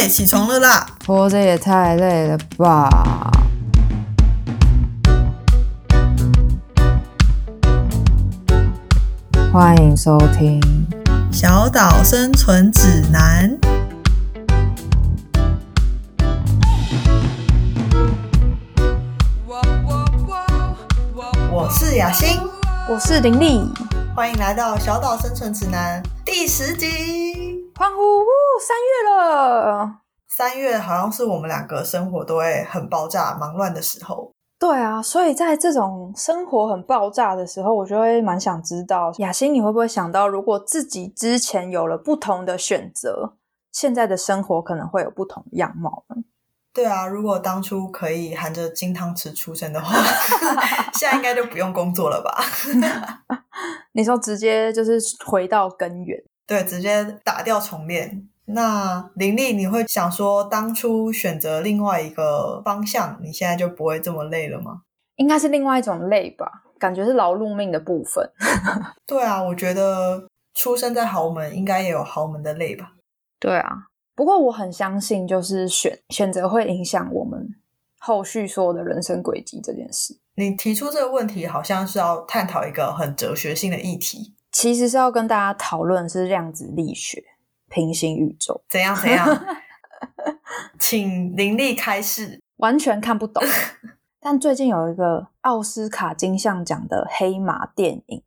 妹起床了啦！活着也太累了吧！欢迎收听《小岛生存指南》。我是雅欣，我是林丽，欢迎来到《小岛生存指南》第十集。欢呼呼！三月了，三月好像是我们两个生活都会很爆炸、忙乱的时候。对啊，所以在这种生活很爆炸的时候，我就会蛮想知道，雅欣，你会不会想到，如果自己之前有了不同的选择，现在的生活可能会有不同的样貌呢？对啊，如果当初可以含着金汤匙出生的话，现在应该就不用工作了吧？你说直接就是回到根源，对，直接打掉重练。那林丽，你会想说，当初选择另外一个方向，你现在就不会这么累了吗？应该是另外一种累吧，感觉是劳碌命的部分。对啊，我觉得出生在豪门，应该也有豪门的累吧。对啊，不过我很相信，就是选选择会影响我们后续所有的人生轨迹这件事。你提出这个问题，好像是要探讨一个很哲学性的议题，其实是要跟大家讨论是量子力学。平行宇宙怎样怎样？请林立开示。完全看不懂。但最近有一个奥斯卡金像奖的黑马电影，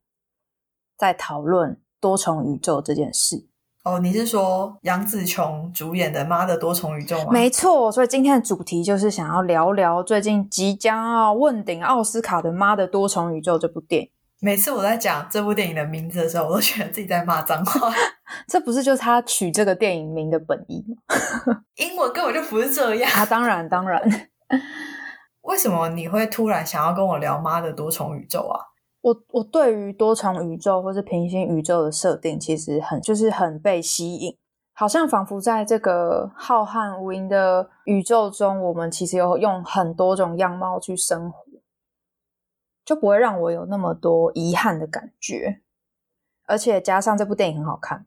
在讨论多重宇宙这件事。哦，你是说杨紫琼主演的《妈的多重宇宙》吗？没错。所以今天的主题就是想要聊聊最近即将要问鼎奥斯卡的《妈的多重宇宙》这部电影。每次我在讲这部电影的名字的时候，我都觉得自己在骂脏话。这不是就是他取这个电影名的本意吗？英文根本就不是这样啊！当然，当然。为什么你会突然想要跟我聊妈的多重宇宙啊？我我对于多重宇宙或是平行宇宙的设定，其实很就是很被吸引，好像仿佛在这个浩瀚无垠的宇宙中，我们其实有用很多种样貌去生活。就不会让我有那么多遗憾的感觉，而且加上这部电影很好看。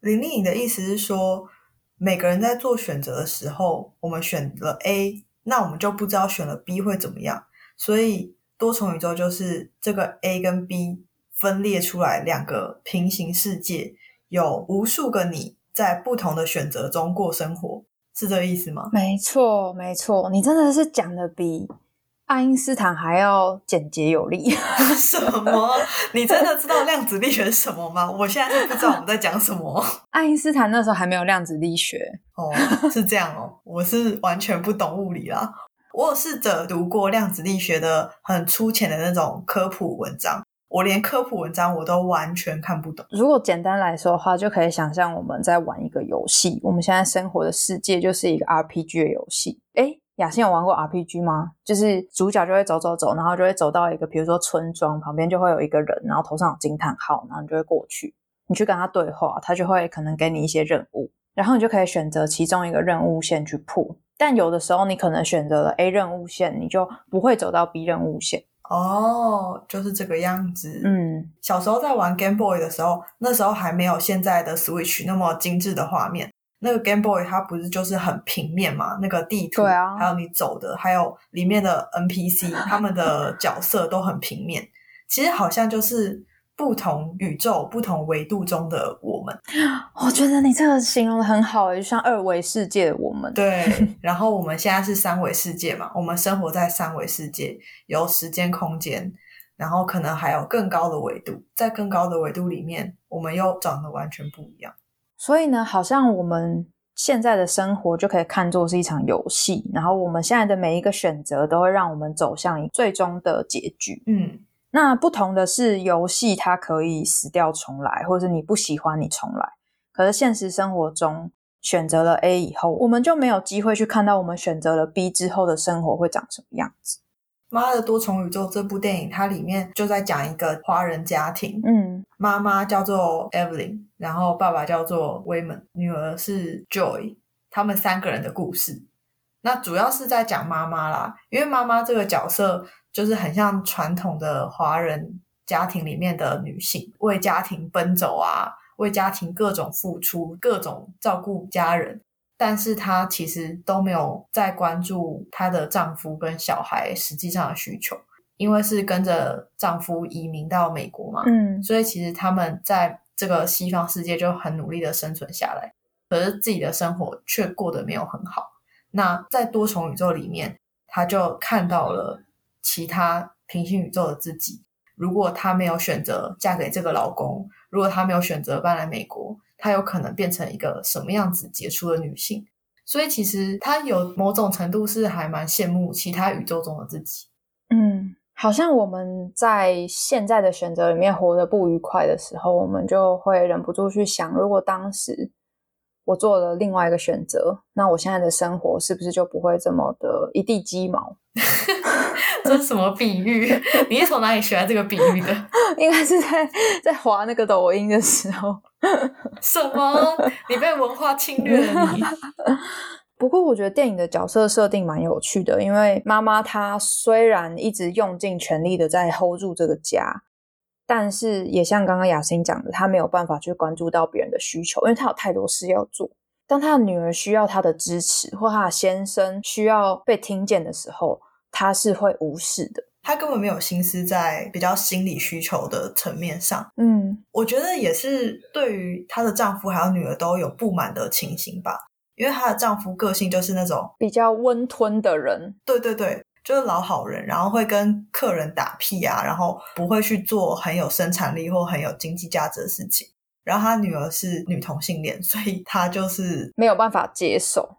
林丽，你的意思是说，每个人在做选择的时候，我们选了 A，那我们就不知道选了 B 会怎么样。所以多重宇宙就是这个 A 跟 B 分裂出来两个平行世界，有无数个你在不同的选择中过生活，是这个意思吗？没错，没错，你真的是讲的比。爱因斯坦还要简洁有力？什么？你真的知道量子力学是什么吗？我现在是不知道我们在讲什么。爱因斯坦那时候还没有量子力学哦，是这样哦。我是完全不懂物理啦。我有试着读过量子力学的很粗浅的那种科普文章，我连科普文章我都完全看不懂。如果简单来说的话，就可以想象我们在玩一个游戏。我们现在生活的世界就是一个 RPG 的游戏。哎。雅欣有玩过 RPG 吗？就是主角就会走走走，然后就会走到一个，比如说村庄旁边，就会有一个人，然后头上有惊叹号，然后你就会过去，你去跟他对话，他就会可能给你一些任务，然后你就可以选择其中一个任务线去破。但有的时候你可能选择了 A 任务线，你就不会走到 B 任务线。哦，就是这个样子。嗯，小时候在玩 Game Boy 的时候，那时候还没有现在的 Switch 那么精致的画面。那个 Game Boy 它不是就是很平面嘛？那个地图，对啊，还有你走的，还有里面的 NPC，他们的角色都很平面。其实好像就是不同宇宙、不同维度中的我们。我觉得你这个形容的很好，就像二维世界的我们。对，然后我们现在是三维世界嘛？我们生活在三维世界，有时间、空间，然后可能还有更高的维度，在更高的维度里面，我们又长得完全不一样。所以呢，好像我们现在的生活就可以看作是一场游戏，然后我们现在的每一个选择都会让我们走向最终的结局。嗯，那不同的是，游戏它可以死掉重来，或者是你不喜欢你重来。可是现实生活中，选择了 A 以后，我们就没有机会去看到我们选择了 B 之后的生活会长什么样子。妈的多重宇宙这部电影，它里面就在讲一个华人家庭，嗯，妈妈叫做 Evelyn，然后爸爸叫做 Wayman，女儿是 Joy，他们三个人的故事。那主要是在讲妈妈啦，因为妈妈这个角色就是很像传统的华人家庭里面的女性，为家庭奔走啊，为家庭各种付出，各种照顾家人。但是她其实都没有在关注她的丈夫跟小孩实际上的需求，因为是跟着丈夫移民到美国嘛，嗯所以其实他们在这个西方世界就很努力的生存下来，可是自己的生活却过得没有很好。那在多重宇宙里面，她就看到了其他平行宇宙的自己。如果她没有选择嫁给这个老公，如果她没有选择搬来美国，她有可能变成一个什么样子杰出的女性？所以其实她有某种程度是还蛮羡慕其他宇宙中的自己。嗯，好像我们在现在的选择里面活得不愉快的时候，我们就会忍不住去想，如果当时我做了另外一个选择，那我现在的生活是不是就不会这么的一地鸡毛？这是什么比喻？你是从哪里学来这个比喻的？应该是在在滑那个抖音的时候。什么？你被文化侵略了你？不过我觉得电影的角色设定蛮有趣的，因为妈妈她虽然一直用尽全力的在 hold 住这个家，但是也像刚刚雅欣讲的，她没有办法去关注到别人的需求，因为她有太多事要做。当她的女儿需要她的支持，或她的先生需要被听见的时候，她是会无视的。她根本没有心思在比较心理需求的层面上。嗯我觉得也是对于她的丈夫还有女儿都有不满的情形吧，因为她的丈夫个性就是那种，比较温吞的人，对对对，就是老好人，然后会跟客人打屁啊，然后不会去做很有生产力或很有经济价值的事情。然后他女儿是女同性恋，所以他就是没有办法接受。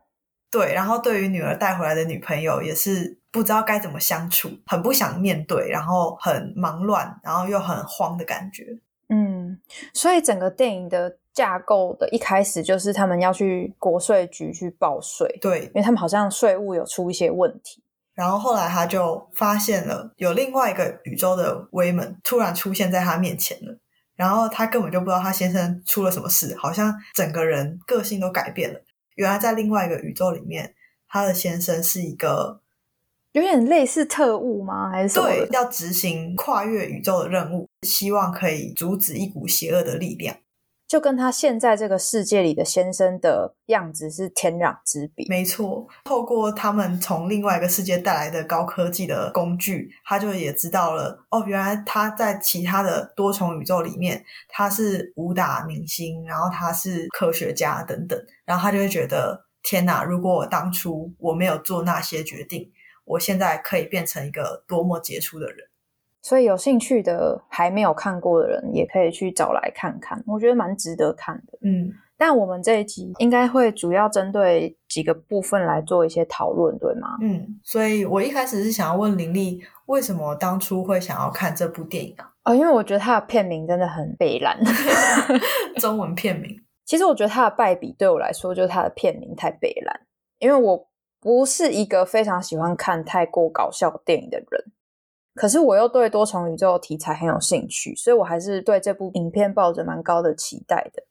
对，然后对于女儿带回来的女朋友也是不知道该怎么相处，很不想面对，然后很忙乱，然后又很慌的感觉。嗯，所以整个电影的架构的一开始就是他们要去国税局去报税，对因，为他们好像税务有出一些问题。然后后来他就发现了有另外一个宇宙的威门突然出现在他面前了，然后他根本就不知道他先生出了什么事，好像整个人个性都改变了。原来在另外一个宇宙里面，他的先生是一个有点类似特务吗？还是？对要执行跨越宇宙的任务，希望可以阻止一股邪恶的力量。就跟他现在这个世界里的先生的样子是天壤之别。没错，透过他们从另外一个世界带来的高科技的工具，他就也知道了哦，原来他在其他的多重宇宙里面，他是武打明星，然后他是科学家等等，然后他就会觉得天哪，如果我当初我没有做那些决定，我现在可以变成一个多么杰出的人。所以有兴趣的还没有看过的人，也可以去找来看看，我觉得蛮值得看的。嗯，但我们这一集应该会主要针对几个部分来做一些讨论，对吗？嗯，所以我一开始是想要问林丽，为什么当初会想要看这部电影啊？哦，因为我觉得它的片名真的很北蓝。中文片名，其实我觉得它的败笔对我来说，就是它的片名太北蓝，因为我不是一个非常喜欢看太过搞笑电影的人。可是我又对多重宇宙题材很有兴趣，所以我还是对这部影片抱着蛮高的期待的。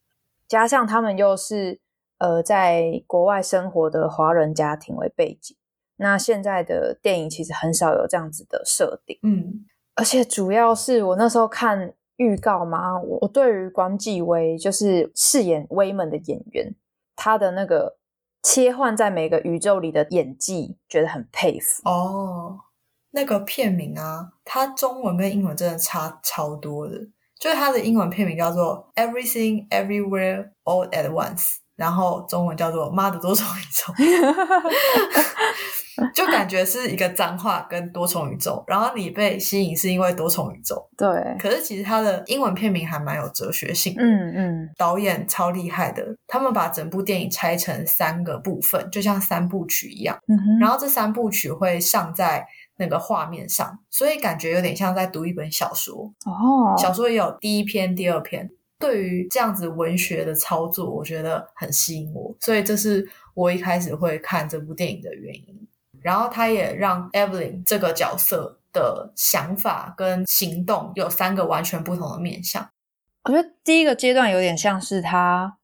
加上他们又是呃在国外生活的华人家庭为背景，那现在的电影其实很少有这样子的设定。嗯而且主要是我那时候看预告嘛，我我对于关继威就是饰演威门的演员，他的那个切换在每个宇宙里的演技，觉得很佩服。哦，那个片名啊，它中文跟英文真的差超多的。就是它的英文片名叫做《Everything Everywhere All at Once》，然后中文叫做“妈的多重宇宙 ”，就感觉是一个脏话跟多重宇宙。然后你被吸引是因为多重宇宙，对，可是其实它的英文片名还蛮有哲学性的。嗯嗯导演超厉害的，他们把整部电影拆成三个部分，就像三部曲一样。嗯哼，然后这三部曲会上在那个画面上，所以感觉有点像在读一本小说。哦，小说也有第一篇、第二篇。对于这样子文学的操作，我觉得很吸引我，所以这是我一开始会看这部电影的原因。然后他也让 Evelyn 这个角色的想法跟行动有三个完全不同的面向。我觉得第一个阶段有点像是他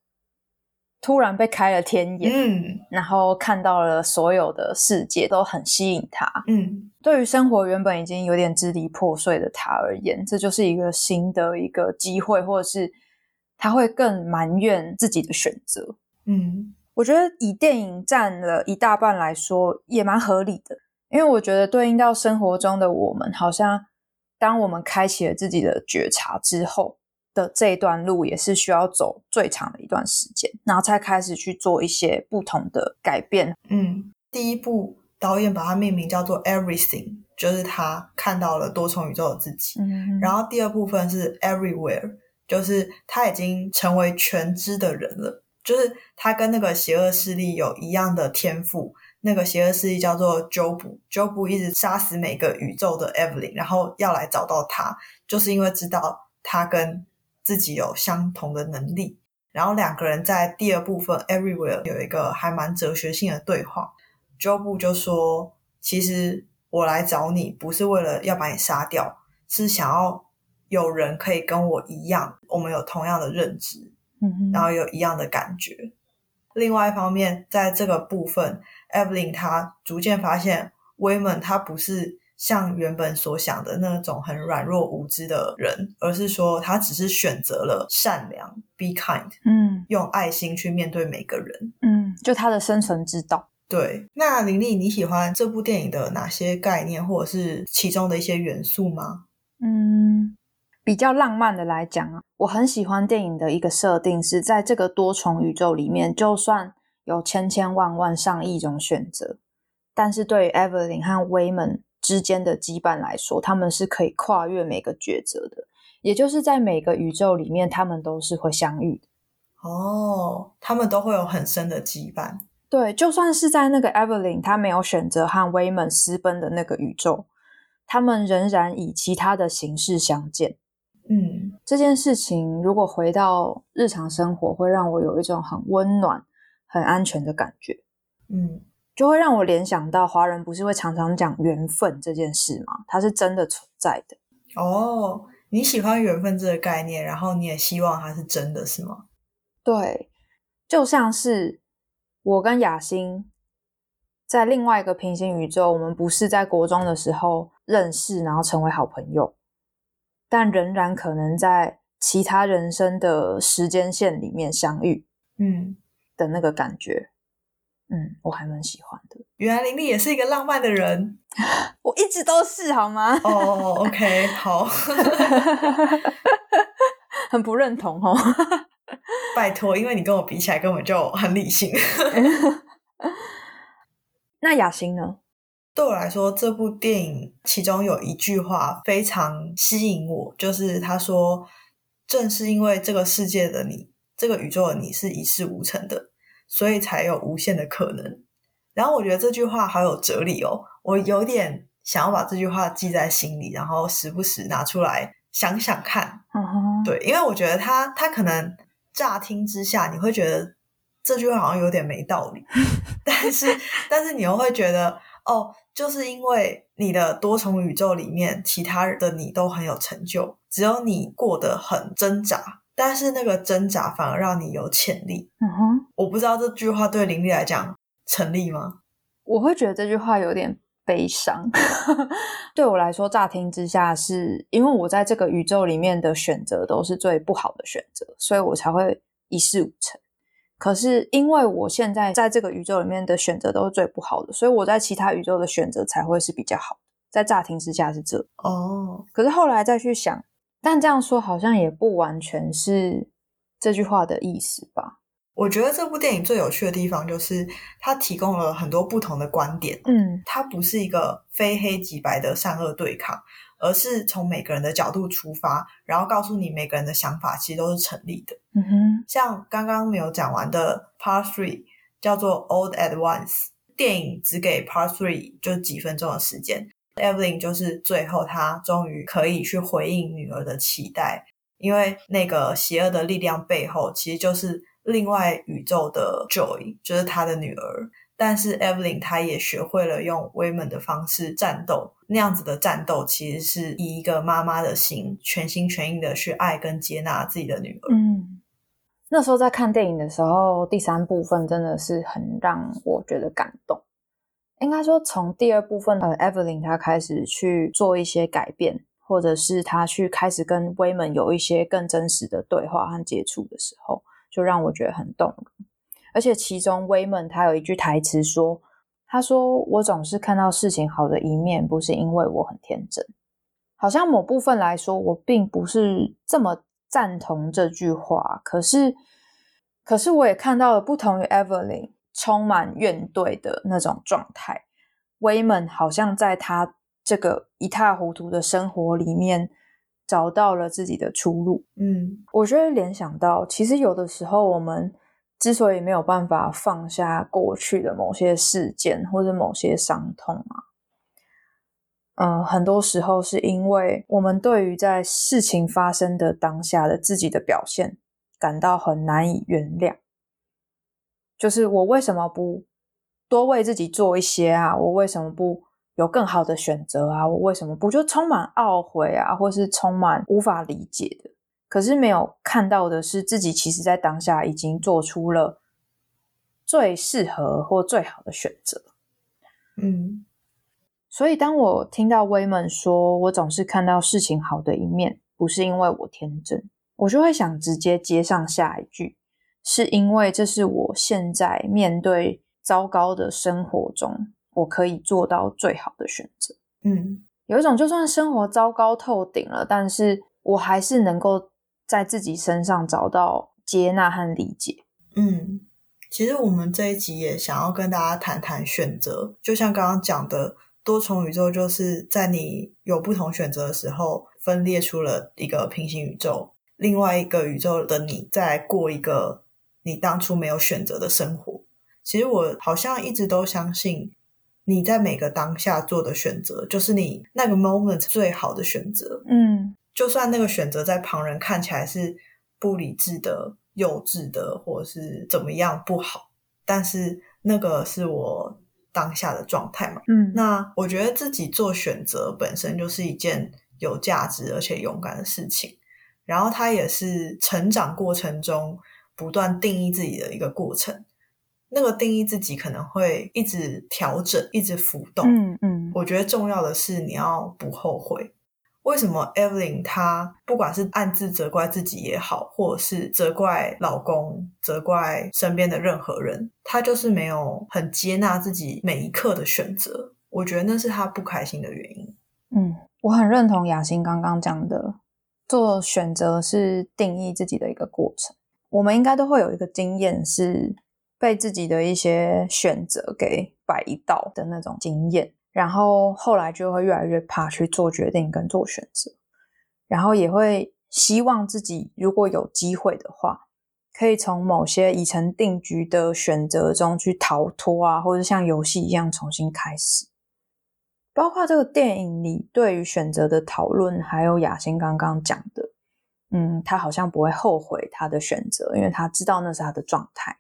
突然被开了天眼，嗯然后看到了所有的世界都很吸引他。嗯对于生活原本已经有点支离破碎的他而言，这就是一个新的一个机会，或者是他会更埋怨自己的选择。嗯我我觉得以电影占了一大半来说，也蛮合理的。因为我觉得对应到生活中的我们，好像当我们开启了自己的觉察之后的这一段路，也是需要走最长的一段时间，然后才开始去做一些不同的改变。嗯，第一部导演把它命名叫做 Everything，就是他看到了多重宇宙的自己。嗯，然后第二部分是 Everywhere，就是他已经成为全知的人了，就是他跟那个邪恶势力有一样的天赋。那个邪恶势力叫做 Job，Job 一直杀死每个宇宙的 Evelyn，然后要来找到他，就是因为知道他跟自己有相同的能力。然后两个人在第二部分 Everywhere 有一个还蛮哲学性的对话，Job 就说：“其实我来找你不是为了要把你杀掉，是想要有人可以跟我一样，我们有同样的认知，嗯，然后有一样的感觉。另外一方面，在这个部分。” Evelyn 她逐渐发现，Wayman 他不是像原本所想的那种很软弱无知的人，而是说他只是选择了善良，be kind，嗯，用爱心去面对每个人，嗯，就他的生存之道。对，那林丽，你喜欢这部电影的哪些概念，或者是其中的一些元素吗？嗯，比较浪漫的来讲啊，我很喜欢电影的一个设定是在这个多重宇宙里面，就算。有千千万万上亿种选择，但是对于 Evelyn 和 Wayman 之间的羁绊来说，他们是可以跨越每个抉择的，也就是在每个宇宙里面，他们都是会相遇的。哦，他们都会有很深的羁绊。对，就算是在那个 Evelyn 他没有选择和 Wayman 私奔的那个宇宙，他们仍然以其他的形式相见。嗯，这件事情如果回到日常生活，会让我有一种很温暖。很安全的感觉，嗯，就会让我联想到华人不是会常常讲缘分这件事吗？它是真的存在的。哦，你喜欢缘分这个概念，然后你也希望它是真的是吗？对，就像是我跟雅欣在另外一个平行宇宙，我们不是在国中的时候认识，然后成为好朋友，但仍然可能在其他人生的时间线里面相遇。嗯。的那个感觉，嗯，我还蛮喜欢的。原来林丽也是一个浪漫的人，我一直都是，好吗？哦，OK，好，很不认同哦。拜托，因为你跟我比起来根本就很理性。那雅欣呢？对我来说，这部电影其中有一句话非常吸引我，就是他说：“正是因为这个世界的你。”这个宇宙的你是一事无成的，所以才有无限的可能。然后我觉得这句话好有哲理哦，我有点想要把这句话记在心里，然后时不时拿出来想想看。对，因为我觉得他他可能乍听之下你会觉得这句话好像有点没道理，但是但是你又会觉得哦，就是因为你的多重宇宙里面其他的你都很有成就，只有你过得很挣扎。但是那个挣扎反而让你有潜力。嗯哼，我不知道这句话对林丽来讲成立吗？我会觉得这句话有点悲伤。对我来说，乍听之下是因为我在这个宇宙里面的选择都是最不好的选择，所以我才会一事无成。可是因为我现在在这个宇宙里面的选择都是最不好的，所以我在其他宇宙的选择才会是比较好的。在乍听之下是这哦，可是后来再去想。但这样说好像也不完全是这句话的意思吧？我觉得这部电影最有趣的地方就是它提供了很多不同的观点。嗯，它不是一个非黑即白的善恶对抗，而是从每个人的角度出发，然后告诉你每个人的想法其实都是成立的。嗯哼，像刚刚没有讲完的 Part Three 叫做 Old at Once，电影只给 Part Three 就几分钟的时间。Evelyn 就是最后，她终于可以去回应女儿的期待，因为那个邪恶的力量背后，其实就是另外宇宙的 Joy，就是她的女儿。但是 Evelyn 她也学会了用 Women 的方式战斗，那样子的战斗其实是以一个妈妈的心，全心全意的去爱跟接纳自己的女儿。嗯，那时候在看电影的时候，第三部分真的是很让我觉得感动。应该说，从第二部分，呃，Evelyn 她开始去做一些改变，或者是她去开始跟威门有一些更真实的对话和接触的时候，就让我觉得很动容。而且其中威门他有一句台词说：“他说我总是看到事情好的一面，不是因为我很天真。”好像某部分来说，我并不是这么赞同这句话。可是，可是我也看到了不同于 Evelyn 充满怨怼的那种状态。威门好像在他这个一塌糊涂的生活里面。找到了自己的出路。嗯，我觉得联想到，其实有的时候我们之所以没有办法放下过去的某些事件或者某些伤痛啊，嗯，很多时候是因为我们对于在事情发生的当下的自己的表现感到很难以原谅。就是我为什么不多为自己做一些啊？我为什么不？有更好的选择啊！我为什么不就充满懊悔啊，或是充满无法理解的？可是没有看到的是，自己其实在当下已经做出了最适合或最好的选择。嗯，所以当我听到威们说我总是看到事情好的一面，不是因为我天真，我就会想直接接上下一句，是因为这是我现在面对糟糕的生活中。我可以做到最好的选择。嗯，有一种就算生活糟糕透顶了，但是我还是能够在自己身上找到接纳和理解。嗯，其实我们这一集也想要跟大家谈谈选择，就像刚刚讲的，多重宇宙就是在你有不同选择的时候，分裂出了一个平行宇宙，另外一个宇宙的你在过一个你当初没有选择的生活。其实我好像一直都相信。你在每个当下做的选择，就是你那个 moment 最好的选择。嗯，就算那个选择在旁人看起来是不理智的、幼稚的，或者是怎么样不好，但是那个是我当下的状态嘛。嗯，那我觉得自己做选择本身就是一件有价值而且勇敢的事情，然后它也是成长过程中不断定义自己的一个过程。那个定义自己可能会一直调整，一直浮动。嗯嗯，我觉得重要的是你要不后悔。为什么 Evelyn 她不管是暗自责怪自己也好，或者是责怪老公、责怪身边的任何人，她就是没有很接纳自己每一刻的选择。我觉得那是她不开心的原因。嗯，我很认同雅欣刚刚讲的，做选择是定义自己的一个过程。我们应该都会有一个经验是。被自己的一些选择给摆一道的那种经验，然后后来就会越来越怕去做决定跟做选择，然后也会希望自己如果有机会的话，可以从某些已成定局的选择中去逃脱啊，或者像游戏一样重新开始。包括这个电影里对于选择的讨论，还有雅欣刚刚讲的，嗯，他好像不会后悔他的选择，因为他知道那是他的状态。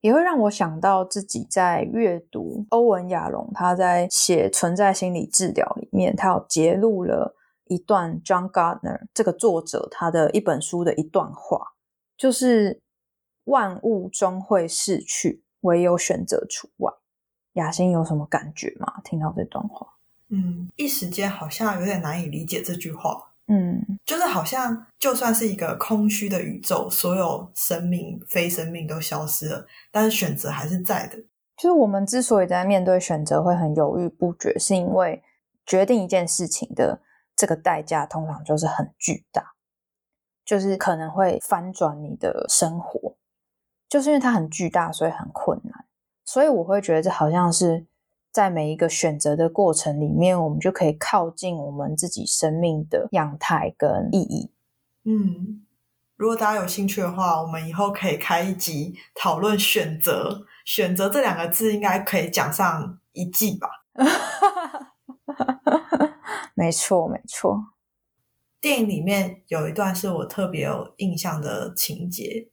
也会让我想到自己在阅读欧文亚龙他在写存在心理治疗里面，他有揭露了一段 John Gardner 这个作者他的一本书的一段话，就是万物终会逝去，唯有选择除外。雅欣有什么感觉吗？听到这段话，嗯，一时间好像有点难以理解这句话。嗯，就是好像就算是一个空虚的宇宙，所有生命、非生命都消失了，但是选择还是在的。就是我们之所以在面对选择会很犹豫不决，是因为决定一件事情的这个代价通常就是很巨大，就是可能会翻转你的生活，就是因为它很巨大，所以很困难。所以我会觉得这好像是。在每一个选择的过程里面，我们就可以靠近我们自己生命的样态跟意义。嗯，如果大家有兴趣的话，我们以后可以开一集讨论选择。选择这两个字，应该可以讲上一季吧？没错，没错。电影里面有一段是我特别有印象的情节，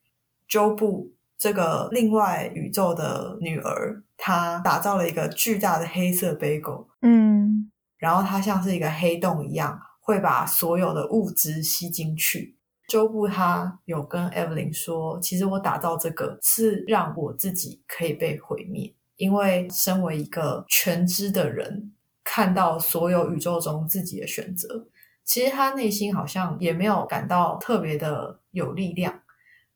周布。这个另外宇宙的女儿，她打造了一个巨大的黑色杯狗，嗯，然后它像是一个黑洞一样，会把所有的物质吸进去。周布他有跟 Evelyn 说，其实我打造这个是让我自己可以被毁灭，因为身为一个全知的人，看到所有宇宙中自己的选择，其实他内心好像也没有感到特别的有力量。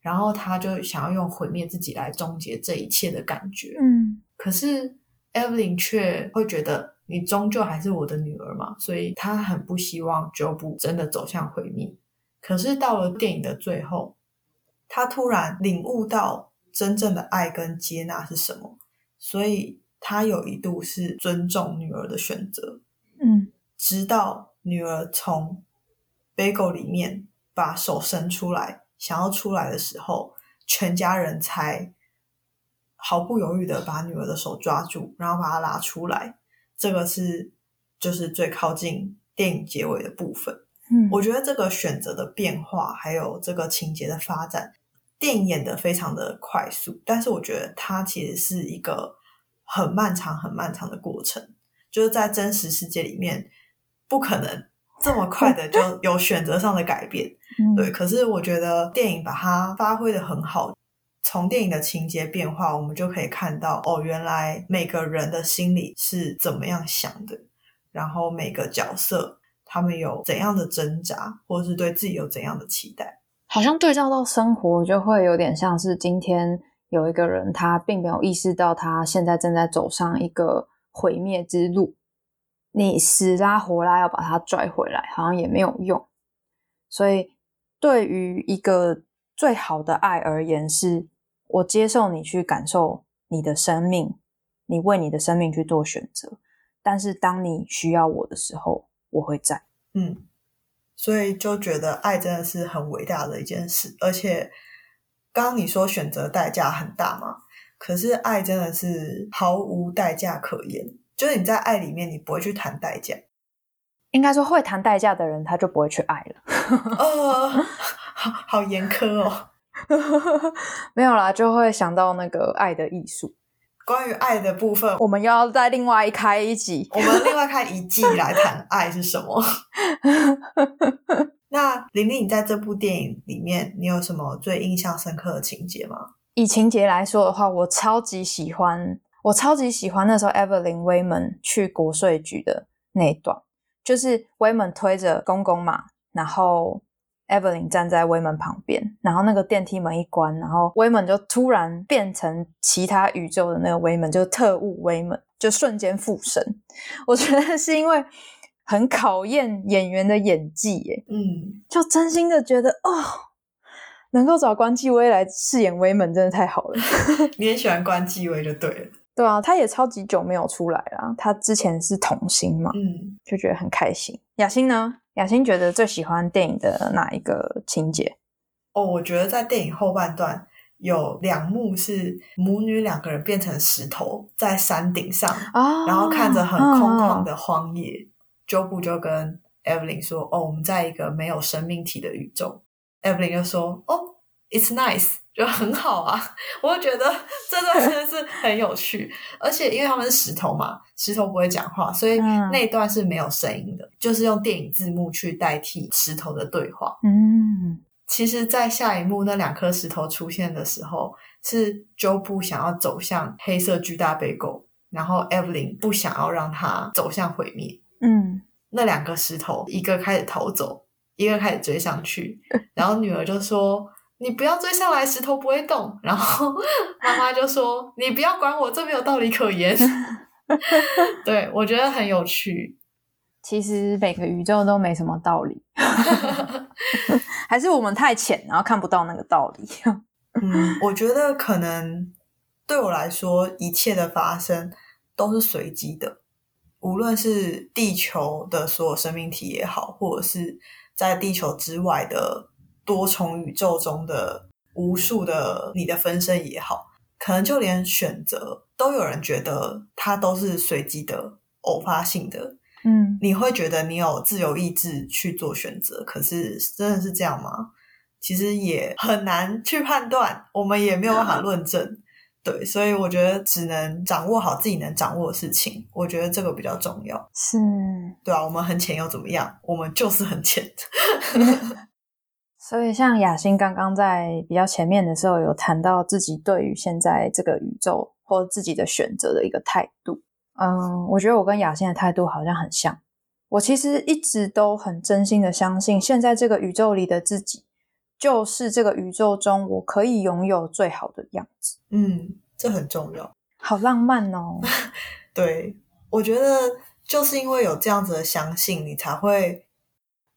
然后他就想要用毁灭自己来终结这一切的感觉。嗯可是 Evelyn 却会觉得你终究还是我的女儿嘛，所以她很不希望 Job 真的走向毁灭。可是到了电影的最后，她突然领悟到真正的爱跟接纳是什么，所以她有一度是尊重女儿的选择，嗯直到女儿从 bagel 里面把手伸出来，想要出来的时候，全家人才毫不犹豫的把女儿的手抓住，然后把她拉出来。这个是就是最靠近电影结尾的部分。嗯，我觉得这个选择的变化，还有这个情节的发展，电影演的非常的快速，但是我觉得它其实是一个很漫长、很漫长的过程，就是在真实世界里面不可能这么快的就 有选择上的改变。嗯对，可是我觉得电影把它发挥的很好。从电影的情节变化，我们就可以看到哦，原来每个人的心里是怎么样想的，然后每个角色他们有怎样的挣扎，或是对自己有怎样的期待。好像对照到生活，就会有点像是今天有一个人，他并没有意识到他现在正在走上一个毁灭之路，你死拉活拉要把他拽回来，好像也没有用。所以，对于一个最好的爱而言，是我接受你去感受你的生命，你为你的生命去做选择。但是，当你需要我的时候，我会在。嗯，所以就觉得爱真的是很伟大的一件事，而且刚刚你说选择代价很大嘛，可是爱真的是毫无代价可言，就是你在爱里面你不会去谈代价，应该说，会谈代价的人，他就不会去爱了。呃，好好严苛哦。没有啦，就会想到那个爱的艺术。关于爱的部分，我们要再另外开一集。我们另外开一季来谈爱是什么。那玲玲，你在这部电影里面，你有什么最印象深刻的情节吗？以情节来说的话，我超级喜欢，我超级喜欢那时候 Evelyn Wayman 去国税局的那一段，就是 Wayman 推着公公嘛，然后 Evelyn 站在威门旁边，然后那个电梯门一关，然后威门就突然变成其他宇宙的那个威门，就是特务威门，就瞬间附身。我觉得是因为很考验演员的演技，耶，嗯，就真心的觉得哦，能够找关继威来饰演威门真的太好了。你也喜欢关继威就对了。对啊，他也超级久没有出来了。他之前是童星嘛，嗯，就觉得很开心。雅欣呢？雅欣觉得最喜欢电影的哪一个情节？哦，我觉得在电影后半段有两幕是母女两个人变成石头在山顶上，啊然后看着很空旷的，荒野。周布就跟 Evelyn 说：“哦，我们在一个没有生命体的宇宙。”Evelyn 就说：“哦，It's nice，就很好啊。”我就觉得这段真的是很有趣，而且因为他们是石头嘛，石头不会讲话，所以嗯那一段是没有声音的，就是用电影字幕去代替石头的对话。嗯其实，在下一幕那两颗石头出现的时候，是 Joe 不想要走向黑色巨大背狗，然后 Evelyn 不想要让它走向毁灭。嗯，那两个石头，一个开始逃走，一个开始追上去，然后女儿就说：“你不要追上来，石头不会动。”然后 妈妈就说：“你不要管我，这没有道理可言。”对我觉得很有趣。其实每个宇宙都没什么道理，还是我们太浅，然后看不到那个道理。嗯，我觉得可能对我来说，一切的发生都是随机的，无论是地球的所有生命体也好，或者是在地球之外的多重宇宙中的无数的你的分身也好，可能就连选择都有人觉得它都是随机的、偶发性的。嗯，你会觉得你有自由意志去做选择，可是真的是这样吗？其实也很难去判断，我们也没有办法论证。对，所以我觉得只能掌握好自己能掌握的事情，我觉得这个比较重要。是。对啊，我们很浅又怎么样？我们就是很浅。所以，像雅欣刚刚在比较前面的时候，有谈到自己对于现在这个宇宙或自己的选择的一个态度。嗯，我觉得我跟雅欣的态度好像很像。我其实一直都很真心的相信，现在这个宇宙里的自己就是这个宇宙中我可以拥有最好的样子。嗯，这很重要。好浪漫哦！对，我觉得就是因为有这样子的相信，你才会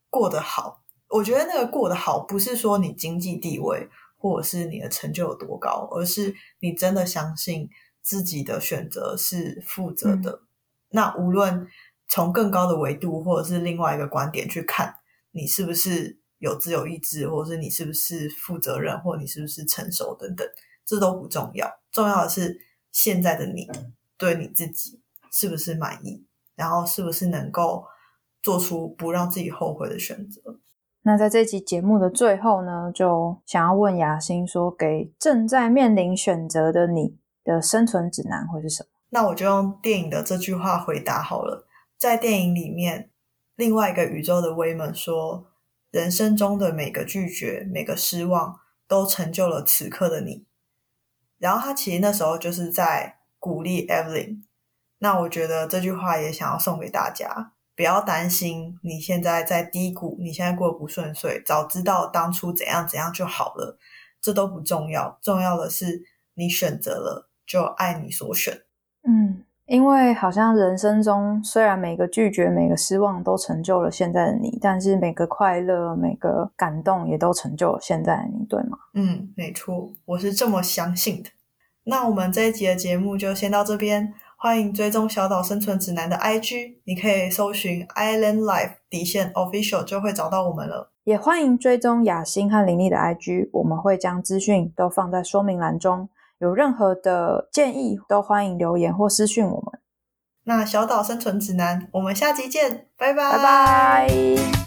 过得好。我觉得那个过得好，不是说你经济地位或者是你的成就有多高，而是你真的相信自己的选择是负责的。那无论从更高的维度，或者是另外一个观点去看，你是不是有自由意志，或者是你是不是负责任，或你是不是成熟等等，这都不重要。重要的是现在的你对你自己是不是满意，然后是不是能够做出不让自己后悔的选择。那在这期节目的最后呢，就想要问雅欣说，给正在面临选择的你的生存指南会是什么？那我就用电影的这句话回答好了。在电影里面，另外一个宇宙的威猛说：“人生中的每个拒绝、每个失望，都成就了此刻的你。”然后他其实那时候就是在鼓励 Evelyn。那我觉得这句话也想要送给大家。不要担心，你现在在低谷，你现在过得不顺遂，早知道当初怎样怎样就好了，这都不重要，重要的是你选择了，就爱你所选。嗯，因为好像人生中虽然每个拒绝、每个失望都成就了现在的你，但是每个快乐、每个感动也都成就了现在的你，对吗？嗯，没错，我是这么相信的。那我们这一集的节目就先到这边。欢迎追踪小岛生存指南的 IG，你可以搜寻 Island Life 底线 Official 就会找到我们了。也欢迎追踪雅欣和林丽的 IG，我们会将资讯都放在说明栏中。有任何的建议，都欢迎留言或私讯我们。那小岛生存指南，我们下集见，拜拜拜拜。